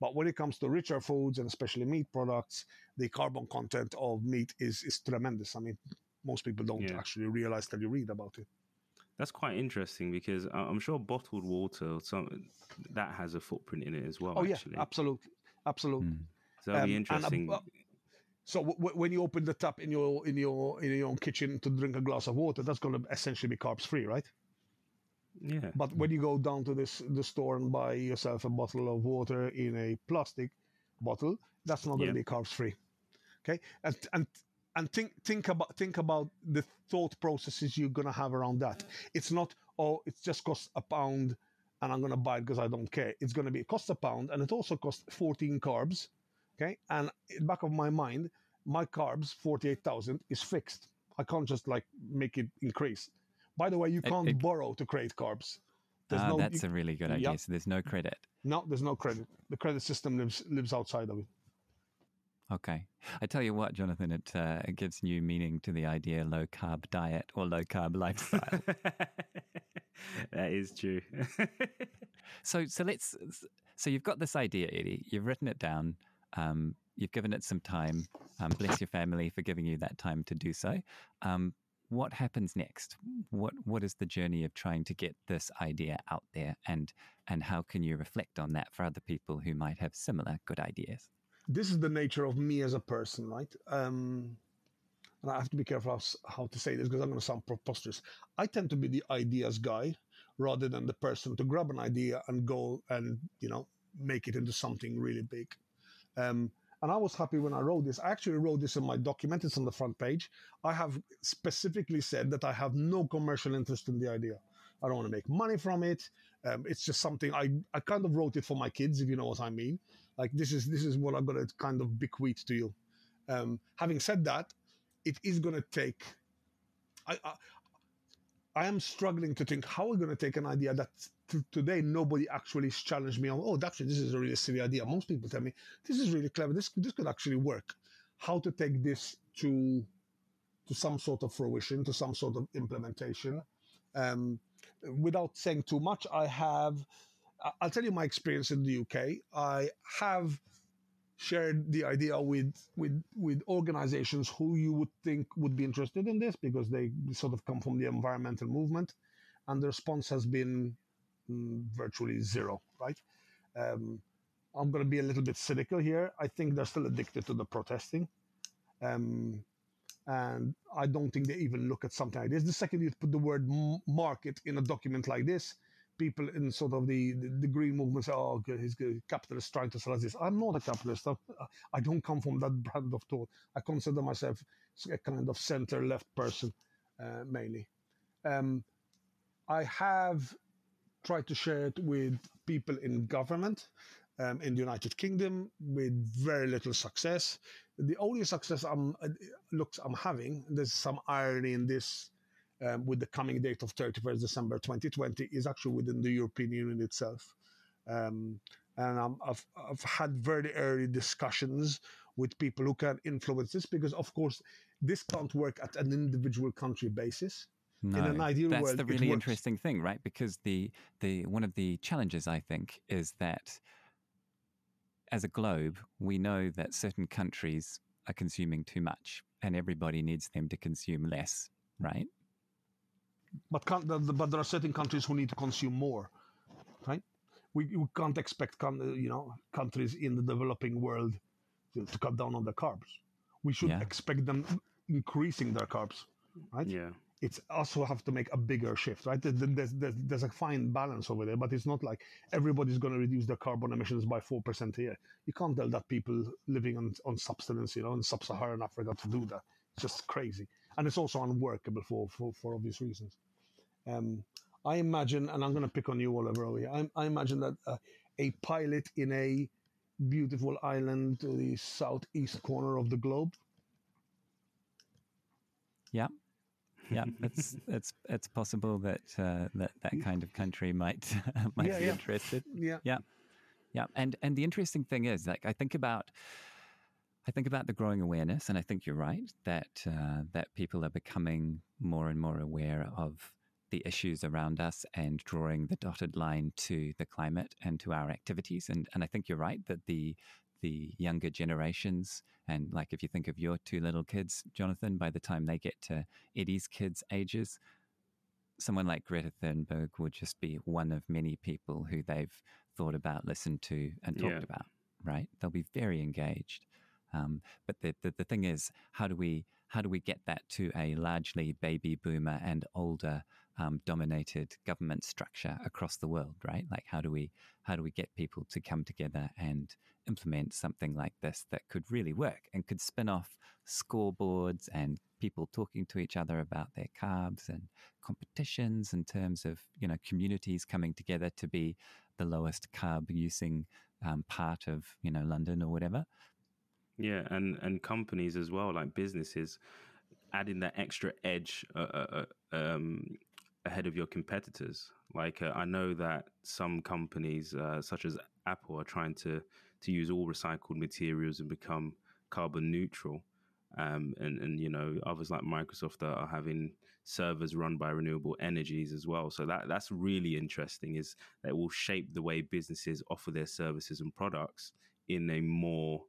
But when it comes to richer foods and especially meat products, the carbon content of meat is is tremendous. I mean, most people don't yeah. actually realize that you read about it. That's quite interesting because I'm sure bottled water, some that has a footprint in it as well. Oh actually. yeah, absolutely, absolutely. Mm. So that'll um, be interesting. And, uh, so w- when you open the tap in your in your in your own kitchen to drink a glass of water, that's going to essentially be carbs free, right? Yeah. But when you go down to this the store and buy yourself a bottle of water in a plastic bottle, that's not going to yeah. be carbs free. Okay, and and and think think about think about the thought processes you're going to have around that. It's not oh, it just costs a pound, and I'm going to buy it because I don't care. It's going to be it costs a pound, and it also costs 14 carbs. Okay, and in back of my mind, my carbs 48,000 is fixed. I can't just like make it increase. By the way, you can't it, it, borrow to create carbs. There's uh, no, that's you, a really good idea. So there's no credit. No, there's no credit. The credit system lives lives outside of it. Okay. I tell you what, Jonathan, it, uh, it gives new meaning to the idea low carb diet or low carb lifestyle. that is true. so, so let's. So you've got this idea, Eddie. You've written it down. Um, you've given it some time. Um, bless your family for giving you that time to do so. Um, what happens next? What what is the journey of trying to get this idea out there, and and how can you reflect on that for other people who might have similar good ideas? This is the nature of me as a person, right? Um, and I have to be careful how to say this because I'm going to sound preposterous. I tend to be the ideas guy rather than the person to grab an idea and go and you know make it into something really big. Um, and I was happy when I wrote this. I actually wrote this in my document. It's on the front page. I have specifically said that I have no commercial interest in the idea. I don't want to make money from it. Um, it's just something I, I kind of wrote it for my kids, if you know what I mean. Like this is this is what I'm gonna kind of bequeath to you. Um, having said that, it is gonna take. I, I I am struggling to think how we're going to take an idea that t- today nobody actually challenged me on. Oh, actually, this is a really silly idea. Most people tell me this is really clever. This this could actually work. How to take this to to some sort of fruition, to some sort of implementation. Um, without saying too much, I have. I'll tell you my experience in the UK. I have shared the idea with with with organizations who you would think would be interested in this because they sort of come from the environmental movement, and the response has been mm, virtually zero. Right. Um, I'm going to be a little bit cynical here. I think they're still addicted to the protesting. Um, and I don't think they even look at something like this. The second you put the word market in a document like this, people in sort of the, the, the green movement say, oh, good, he's a capitalist trying to sell us this. I'm not a capitalist. I, I don't come from that brand of thought. I consider myself a kind of center left person uh, mainly. Um, I have tried to share it with people in government um, in the United Kingdom with very little success. The only success I'm uh, looks I'm having, there's some irony in this um, with the coming date of 31st December 2020 is actually within the European Union itself. Um, and i have I've had very early discussions with people who can influence this because, of course, this can't work at an individual country basis. No, in an ideal that's world, the really interesting thing, right? Because the the one of the challenges I think is that as a globe, we know that certain countries are consuming too much, and everybody needs them to consume less, mm. right? but can't, but there are certain countries who need to consume more, right? We, we can't expect you know countries in the developing world to, to cut down on their carbs. We should yeah. expect them increasing their carbs, right? Yeah. It's also have to make a bigger shift, right? There's, there's, there's a fine balance over there, but it's not like everybody's going to reduce their carbon emissions by 4% a year. You can't tell that people living on, on subsistence, you know, in sub-Saharan Africa to do that. It's just crazy and it's also unworkable for for, for obvious reasons. Um, I imagine, and I'm going to pick on you, Oliver. I, I imagine that uh, a pilot in a beautiful island to the southeast corner of the globe. Yeah, yeah, it's it's it's possible that uh, that that kind of country might might yeah, be yeah. interested. Yeah, yeah, yeah. And and the interesting thing is, like, I think about I think about the growing awareness, and I think you're right that uh, that people are becoming more and more aware of the issues around us and drawing the dotted line to the climate and to our activities. And and I think you're right that the the younger generations and like if you think of your two little kids, Jonathan, by the time they get to Eddie's kids' ages, someone like Greta Thunberg would just be one of many people who they've thought about, listened to, and talked yeah. about. Right? They'll be very engaged. Um, but the, the the thing is, how do we how do we get that to a largely baby boomer and older um, dominated government structure across the world? Right? Like how do we how do we get people to come together and implement something like this that could really work and could spin off scoreboards and people talking to each other about their carbs and competitions in terms of you know communities coming together to be the lowest carb using um, part of you know London or whatever. Yeah, and and companies as well, like businesses, adding that extra edge uh, uh, uh um, ahead of your competitors. Like uh, I know that some companies, uh, such as Apple, are trying to to use all recycled materials and become carbon neutral. Um, and and you know others like Microsoft are, are, having servers run by renewable energies as well. So that that's really interesting. Is that will shape the way businesses offer their services and products in a more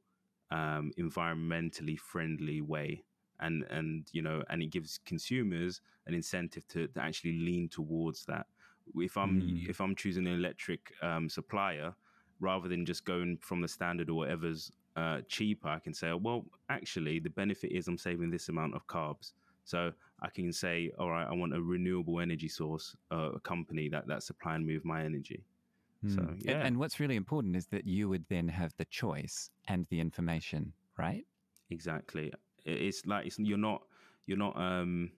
um, environmentally friendly way. And and you know, and it gives consumers an incentive to, to actually lean towards that. If I'm mm. if I'm choosing an electric um, supplier, rather than just going from the standard or whatever's uh, cheaper, I can say, well, actually, the benefit is I'm saving this amount of carbs. So I can say, all right, I want a renewable energy source, uh, a company that that supplying me with my energy. Mm. So yeah. And, and what's really important is that you would then have the choice and the information, right? Exactly. It's like it's, you're not you're not um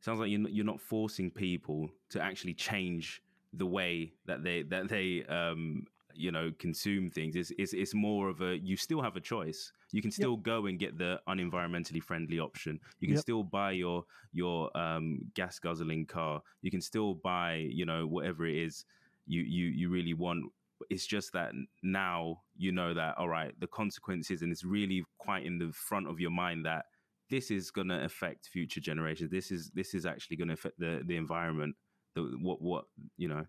sounds like you're you're not forcing people to actually change the way that they that they um you know consume things. It's, it's it's more of a you still have a choice. You can still yep. go and get the unenvironmentally friendly option. You can yep. still buy your your um, gas guzzling car. You can still buy you know whatever it is you you you really want it's just that now you know that all right the consequences and it's really quite in the front of your mind that this is going to affect future generations this is this is actually going to affect the the environment the what what you know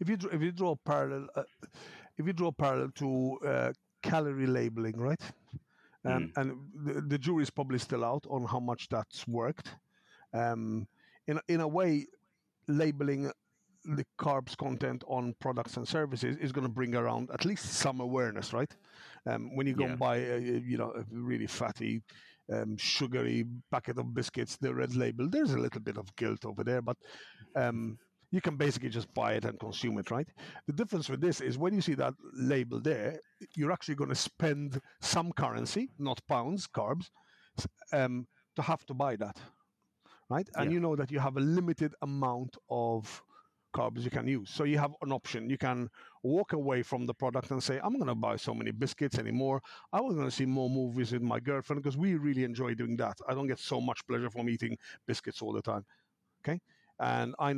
if you if you draw a parallel, uh, if you draw a parallel to uh, calorie labeling, right? Um, mm. And the, the jury is probably still out on how much that's worked. Um, in in a way, labeling the carbs content on products and services is going to bring around at least some awareness, right? Um, when you go yeah. and buy, a, you know, a really fatty, um, sugary packet of biscuits, the red label, there's a little bit of guilt over there, but um, you can basically just buy it and consume it, right? The difference with this is when you see that label there, you're actually going to spend some currency, not pounds, carbs, um, to have to buy that, right? And yeah. you know that you have a limited amount of carbs you can use. So you have an option. You can walk away from the product and say, I'm going to buy so many biscuits anymore. I was going to see more movies with my girlfriend because we really enjoy doing that. I don't get so much pleasure from eating biscuits all the time. Okay and I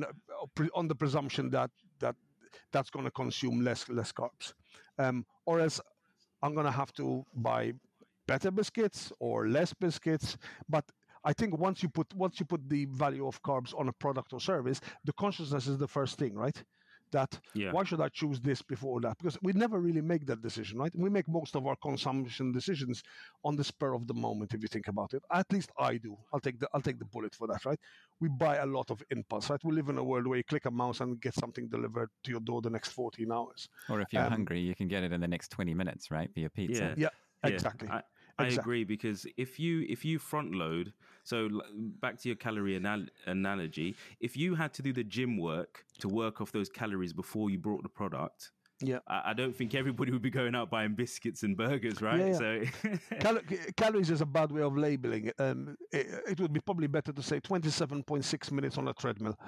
on the presumption that that that's going to consume less less carbs, um, or else I'm going to have to buy better biscuits or less biscuits. But I think once you put once you put the value of carbs on a product or service, the consciousness is the first thing, right? that yeah. why should I choose this before that? Because we never really make that decision, right? We make most of our consumption decisions on the spur of the moment, if you think about it. At least I do. I'll take the I'll take the bullet for that, right? We buy a lot of impulse, right? We live in a world where you click a mouse and get something delivered to your door the next 14 hours. Or if you're um, hungry, you can get it in the next 20 minutes, right? Via pizza. Yeah, yeah exactly. I, I exactly. agree because if you if you front load, so back to your calorie anal- analogy, if you had to do the gym work to work off those calories before you brought the product, yeah, I, I don't think everybody would be going out buying biscuits and burgers, right? Yeah, yeah. So Cal- calories is a bad way of labeling it. Um, it. It would be probably better to say twenty-seven point six minutes on a treadmill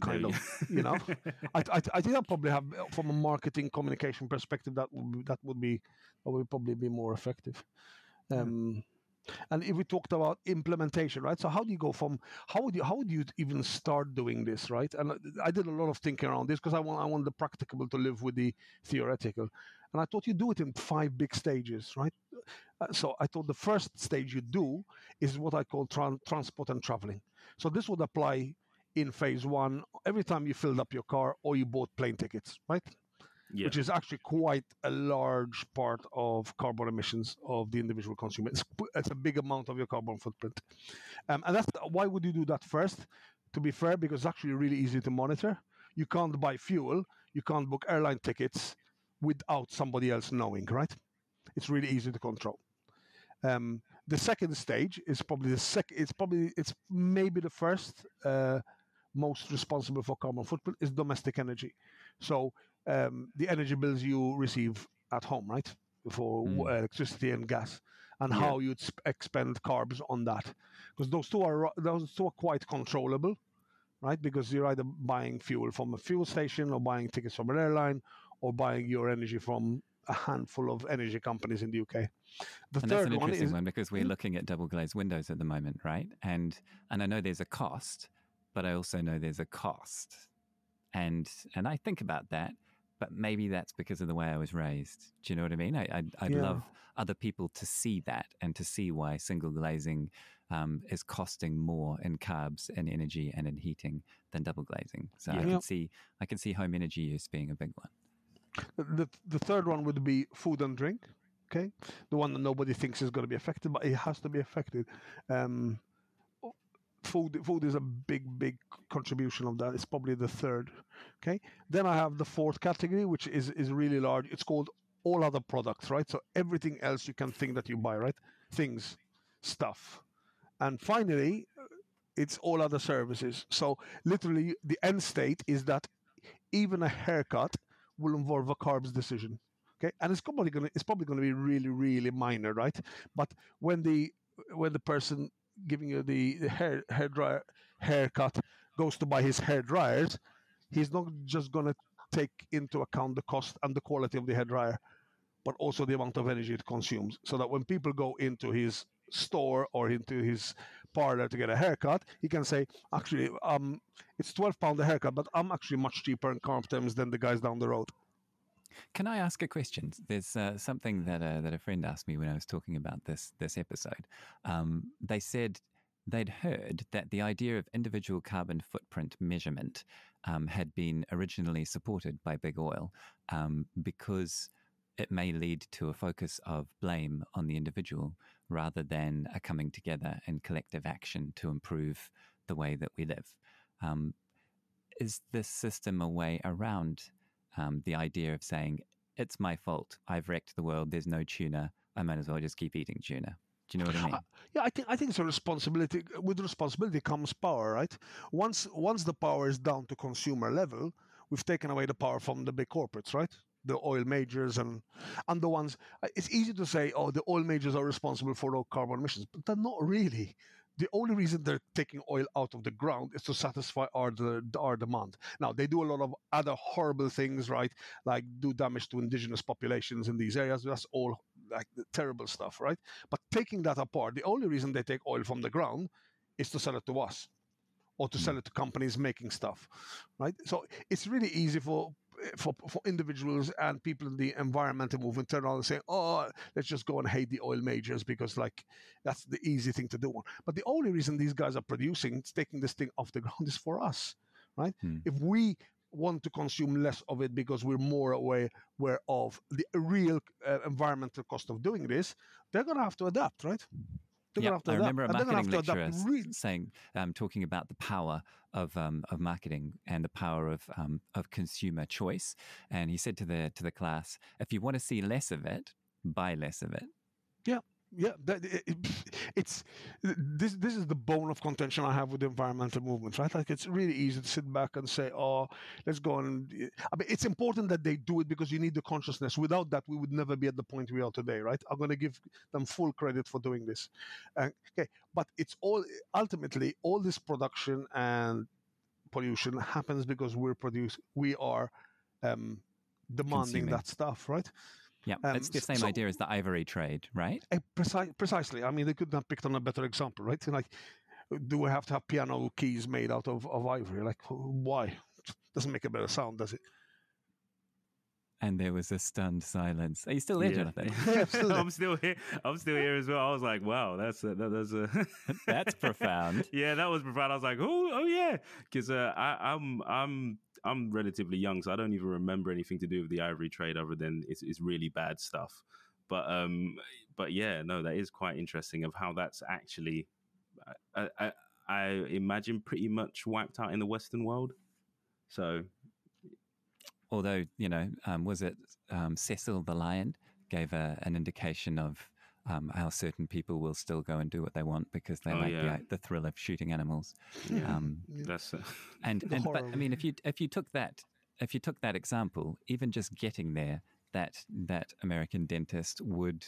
kind of you know I, I, I think i probably have from a marketing communication perspective that would be, that would be that would probably be more effective um, and if we talked about implementation, right? So how do you go from how would you how would you even start doing this, right? And I did a lot of thinking around this because I want I want the practicable to live with the theoretical, and I thought you do it in five big stages, right? Uh, so I thought the first stage you do is what I call tra- transport and traveling. So this would apply in phase one every time you filled up your car or you bought plane tickets, right? Yeah. which is actually quite a large part of carbon emissions of the individual consumer. It's, it's a big amount of your carbon footprint, um, and that's why would you do that first? to be fair, because it's actually really easy to monitor. You can't buy fuel, you can't book airline tickets without somebody else knowing, right? It's really easy to control. Um, the second stage is probably the second. It's probably it's maybe the first uh, most responsible for carbon footprint is domestic energy. So um, the energy bills you receive at home, right, for mm. electricity and gas, and yeah. how you'd expend carbs on that, because those two are those two are quite controllable, right? Because you're either buying fuel from a fuel station or buying tickets from an airline or buying your energy from a handful of energy companies in the UK. The and that's an interesting one, is, one because we're hmm? looking at double glazed windows at the moment, right? And and I know there's a cost, but I also know there's a cost, and and I think about that. But maybe that's because of the way I was raised. Do you know what I mean? I, I'd, I'd yeah. love other people to see that and to see why single glazing um, is costing more in carbs and energy and in heating than double glazing. So yeah. I can see I can see home energy use being a big one. The the third one would be food and drink. Okay, the one that nobody thinks is going to be affected, but it has to be affected. Um, food food is a big big contribution of that. It's probably the third. Okay, then I have the fourth category, which is is really large. It's called all other products, right? So everything else you can think that you buy, right? Things, stuff, and finally, it's all other services. So literally, the end state is that even a haircut will involve a carbs decision. Okay, and it's probably gonna it's probably gonna be really really minor, right? But when the when the person giving you the, the hair hair dryer haircut goes to buy his hair dryers, he's not just gonna take into account the cost and the quality of the hair dryer, but also the amount of energy it consumes. So that when people go into his store or into his parlor to get a haircut, he can say, actually, um, it's twelve pound a haircut, but I'm actually much cheaper in carb terms than the guys down the road. Can I ask a question? There's uh, something that uh, that a friend asked me when I was talking about this this episode. Um, they said they'd heard that the idea of individual carbon footprint measurement um, had been originally supported by big oil um, because it may lead to a focus of blame on the individual rather than a coming together and collective action to improve the way that we live. Um, is this system a way around um, the idea of saying, it's my fault, I've wrecked the world, there's no tuna, I might as well just keep eating tuna? Do you know what I mean? Uh, yeah, I think I think it's a responsibility. With responsibility comes power, right? Once once the power is down to consumer level, we've taken away the power from the big corporates, right? the oil majors and and the ones uh, it's easy to say oh the oil majors are responsible for low carbon emissions but they're not really the only reason they're taking oil out of the ground is to satisfy our our demand. Now they do a lot of other horrible things, right? Like do damage to indigenous populations in these areas. That's all like terrible stuff, right? But taking that apart, the only reason they take oil from the ground is to sell it to us or to mm. sell it to companies making stuff, right? So it's really easy for for, for individuals and people in the environmental movement turn around and say, oh, let's just go and hate the oil majors because, like, that's the easy thing to do. But the only reason these guys are producing, taking this thing off the ground, is for us, right? Hmm. If we want to consume less of it because we're more aware, of the real uh, environmental cost of doing this, they're going to have to adapt, right? Yeah, I remember a marketing lecturer really... saying, um, talking about the power of um, of marketing and the power of um, of consumer choice, and he said to the to the class, if you want to see less of it, buy less of it. Yeah, yeah, that, it, it's this. This is the bone of contention I have with the environmental movement, right? Like it's really easy to sit back and say, "Oh, let's go and." I mean, it's important that they do it because you need the consciousness. Without that, we would never be at the point we are today, right? I'm going to give them full credit for doing this. Uh, okay, but it's all ultimately all this production and pollution happens because we're produce we are um, demanding Consuming. that stuff, right? Yeah, um, it's the same so, idea as the ivory trade, right? Uh, preci- precisely. I mean, they could have picked on a better example, right? Like, do we have to have piano keys made out of, of ivory? Like, why? Doesn't make a better sound, does it? And there was a stunned silence. Are you still there, yeah. Jonathan? yeah, I'm still here. I'm still here as well. I was like, wow, that's a, that, that's a that's profound. yeah, that was profound. I was like, oh, oh yeah, because uh, I'm I'm I'm relatively young, so I don't even remember anything to do with the ivory trade other than it's, it's really bad stuff. But um, but yeah, no, that is quite interesting of how that's actually. I, I, I imagine pretty much wiped out in the Western world. So, although you know, um, was it um, Cecil the lion gave a, an indication of um, how certain people will still go and do what they want because they oh, like yeah. the, the, thrill of shooting animals. Yeah. Um, That's uh, and, and but I mean, if you if you took that if you took that example, even just getting there, that that American dentist would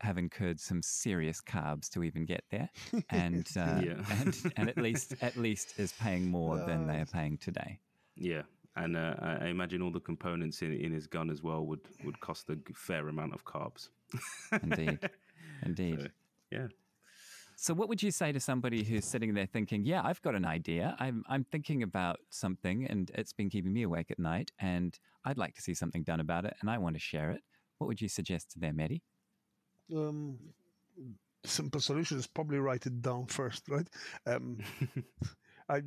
have incurred some serious carbs to even get there, and uh, yeah. and and at least at least is paying more uh, than they are paying today. Yeah, and uh, I imagine all the components in, in his gun as well would would cost a fair amount of carbs. Indeed, indeed. So, yeah. So, what would you say to somebody who's sitting there thinking, "Yeah, I've got an idea. I'm I'm thinking about something, and it's been keeping me awake at night, and I'd like to see something done about it, and I want to share it." What would you suggest to them, Eddie? Um, simple solution is probably write it down first, right? Um, I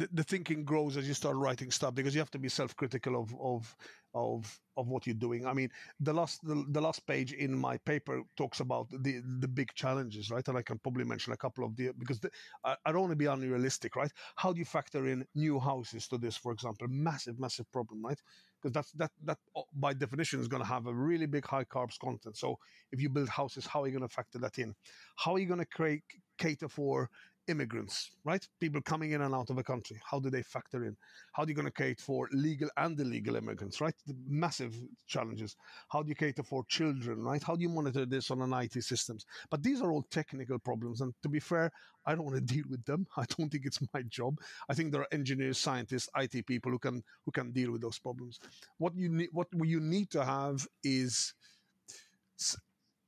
the, the thinking grows as you start writing stuff because you have to be self-critical of of of of what you're doing. I mean, the last the, the last page in my paper talks about the the big challenges, right? And I can probably mention a couple of the because the, I, I don't want to be unrealistic, right? How do you factor in new houses to this, for example? Massive, massive problem, right? Because that's that that uh, by definition is going to have a really big high carbs content. So if you build houses, how are you going to factor that in? How are you going to create cater for immigrants, right? People coming in and out of a country. How do they factor in? How are you going to cater for legal and illegal immigrants, right? The massive challenges. How do you cater for children, right? How do you monitor this on an IT systems? But these are all technical problems. And to be fair, I don't want to deal with them. I don't think it's my job. I think there are engineers, scientists, IT people who can who can deal with those problems. What you need, what you need to have is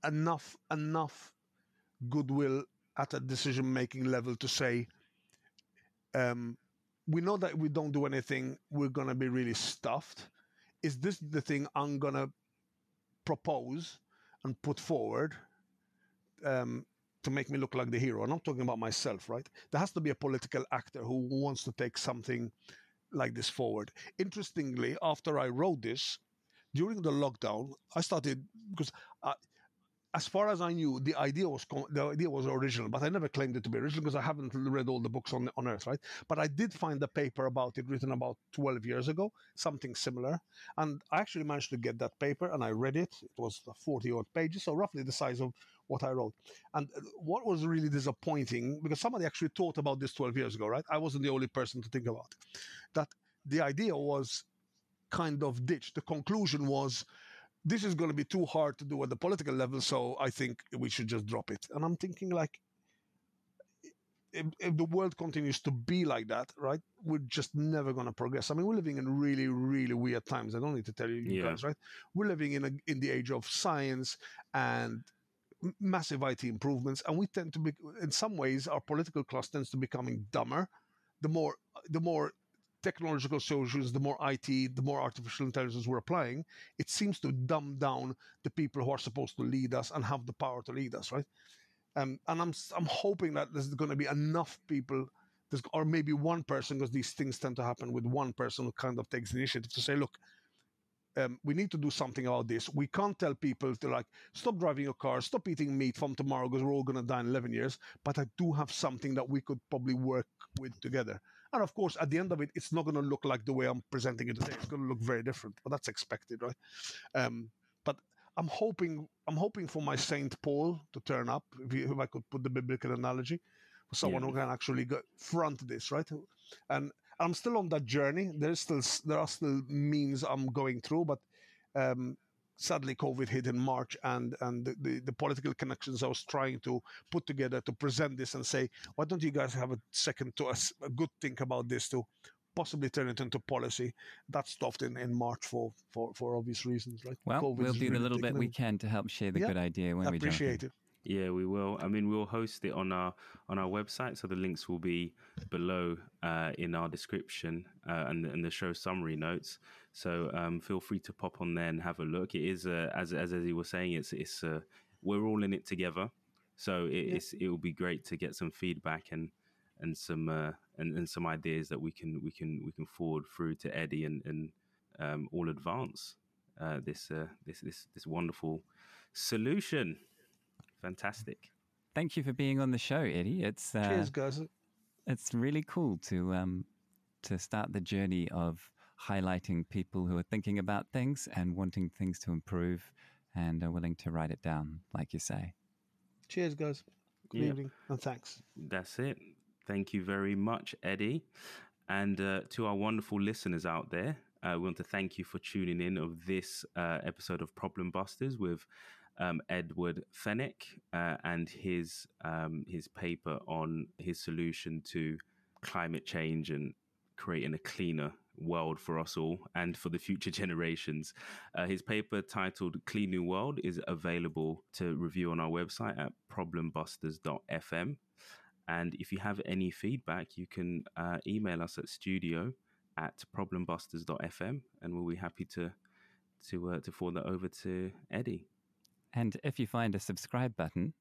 enough enough goodwill at a decision making level to say, um, we know that we don't do anything, we're going to be really stuffed. Is this the thing I'm going to propose and put forward um, to make me look like the hero? I'm not talking about myself, right? There has to be a political actor who wants to take something like this forward. Interestingly, after I wrote this, during the lockdown, I started because I, as far as I knew, the idea was the idea was original, but I never claimed it to be original because I haven't read all the books on on Earth, right? But I did find a paper about it written about 12 years ago, something similar, and I actually managed to get that paper and I read it. It was 40 odd pages, so roughly the size of what I wrote. And uh, what was really disappointing because somebody actually thought about this 12 years ago, right? I wasn't the only person to think about it. That the idea was kind of ditched. The conclusion was this is going to be too hard to do at the political level, so I think we should just drop it. And I'm thinking, like, if, if the world continues to be like that, right, we're just never going to progress. I mean, we're living in really, really weird times. I don't need to tell you, you yeah. guys, right? We're living in a, in the age of science and massive IT improvements, and we tend to be, in some ways, our political class tends to becoming dumber. The more, the more technological solutions, the more IT, the more artificial intelligence we're applying, it seems to dumb down the people who are supposed to lead us and have the power to lead us, right? Um, and I'm I'm hoping that there's going to be enough people, or maybe one person, because these things tend to happen with one person who kind of takes initiative to say, look. Um, we need to do something about this. We can't tell people to like stop driving your car, stop eating meat from tomorrow because we're all going to die in 11 years. But I do have something that we could probably work with together. And of course, at the end of it, it's not going to look like the way I'm presenting it today. It's going to look very different, but that's expected, right? Um, but I'm hoping, I'm hoping for my Saint Paul to turn up, if, you, if I could put the biblical analogy, for someone yeah. who can actually go front this, right? And I'm still on that journey. There's still, there are still means I'm going through, but um, sadly COVID hit in March, and and the, the, the, political connections I was trying to put together to present this and say, why don't you guys have a second to us, a good think about this to possibly turn it into policy? That stopped in, in March for, for, for obvious reasons. Right? Well, COVID we'll do the little bit we can to help share the yeah, good idea when we appreciate it. Yeah, we will. I mean, we'll host it on our on our website, so the links will be below uh, in our description uh, and and the show summary notes. So um, feel free to pop on there and have a look. It is uh, as as as he was saying, it's it's uh, we're all in it together. So it, yeah. it's it will be great to get some feedback and and some uh, and, and some ideas that we can we can we can forward through to Eddie and and um, all advance uh, this uh, this this this wonderful solution. Fantastic. thank you for being on the show, Eddie. It's uh, cheers, guys. It's really cool to um, to start the journey of highlighting people who are thinking about things and wanting things to improve and are willing to write it down, like you say. Cheers, guys. Good yep. evening and thanks. That's it. Thank you very much, Eddie. And uh, to our wonderful listeners out there, uh, we want to thank you for tuning in of this uh, episode of Problem Busters with um, Edward Fenech uh, and his um, his paper on his solution to climate change and creating a cleaner world for us all and for the future generations. Uh, his paper titled Clean New World is available to review on our website at problembusters.fm. And if you have any feedback, you can uh, email us at studio at problembusters.fm and we'll be happy to to uh, to forward that over to Eddie. And if you find a subscribe button,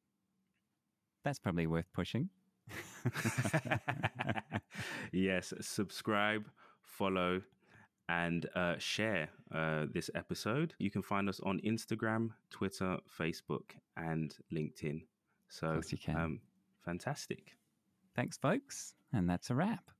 that's probably worth pushing. yes, subscribe, follow, and uh, share uh, this episode. You can find us on Instagram, Twitter, Facebook, and LinkedIn. So, you can. Um, fantastic. Thanks, folks. And that's a wrap.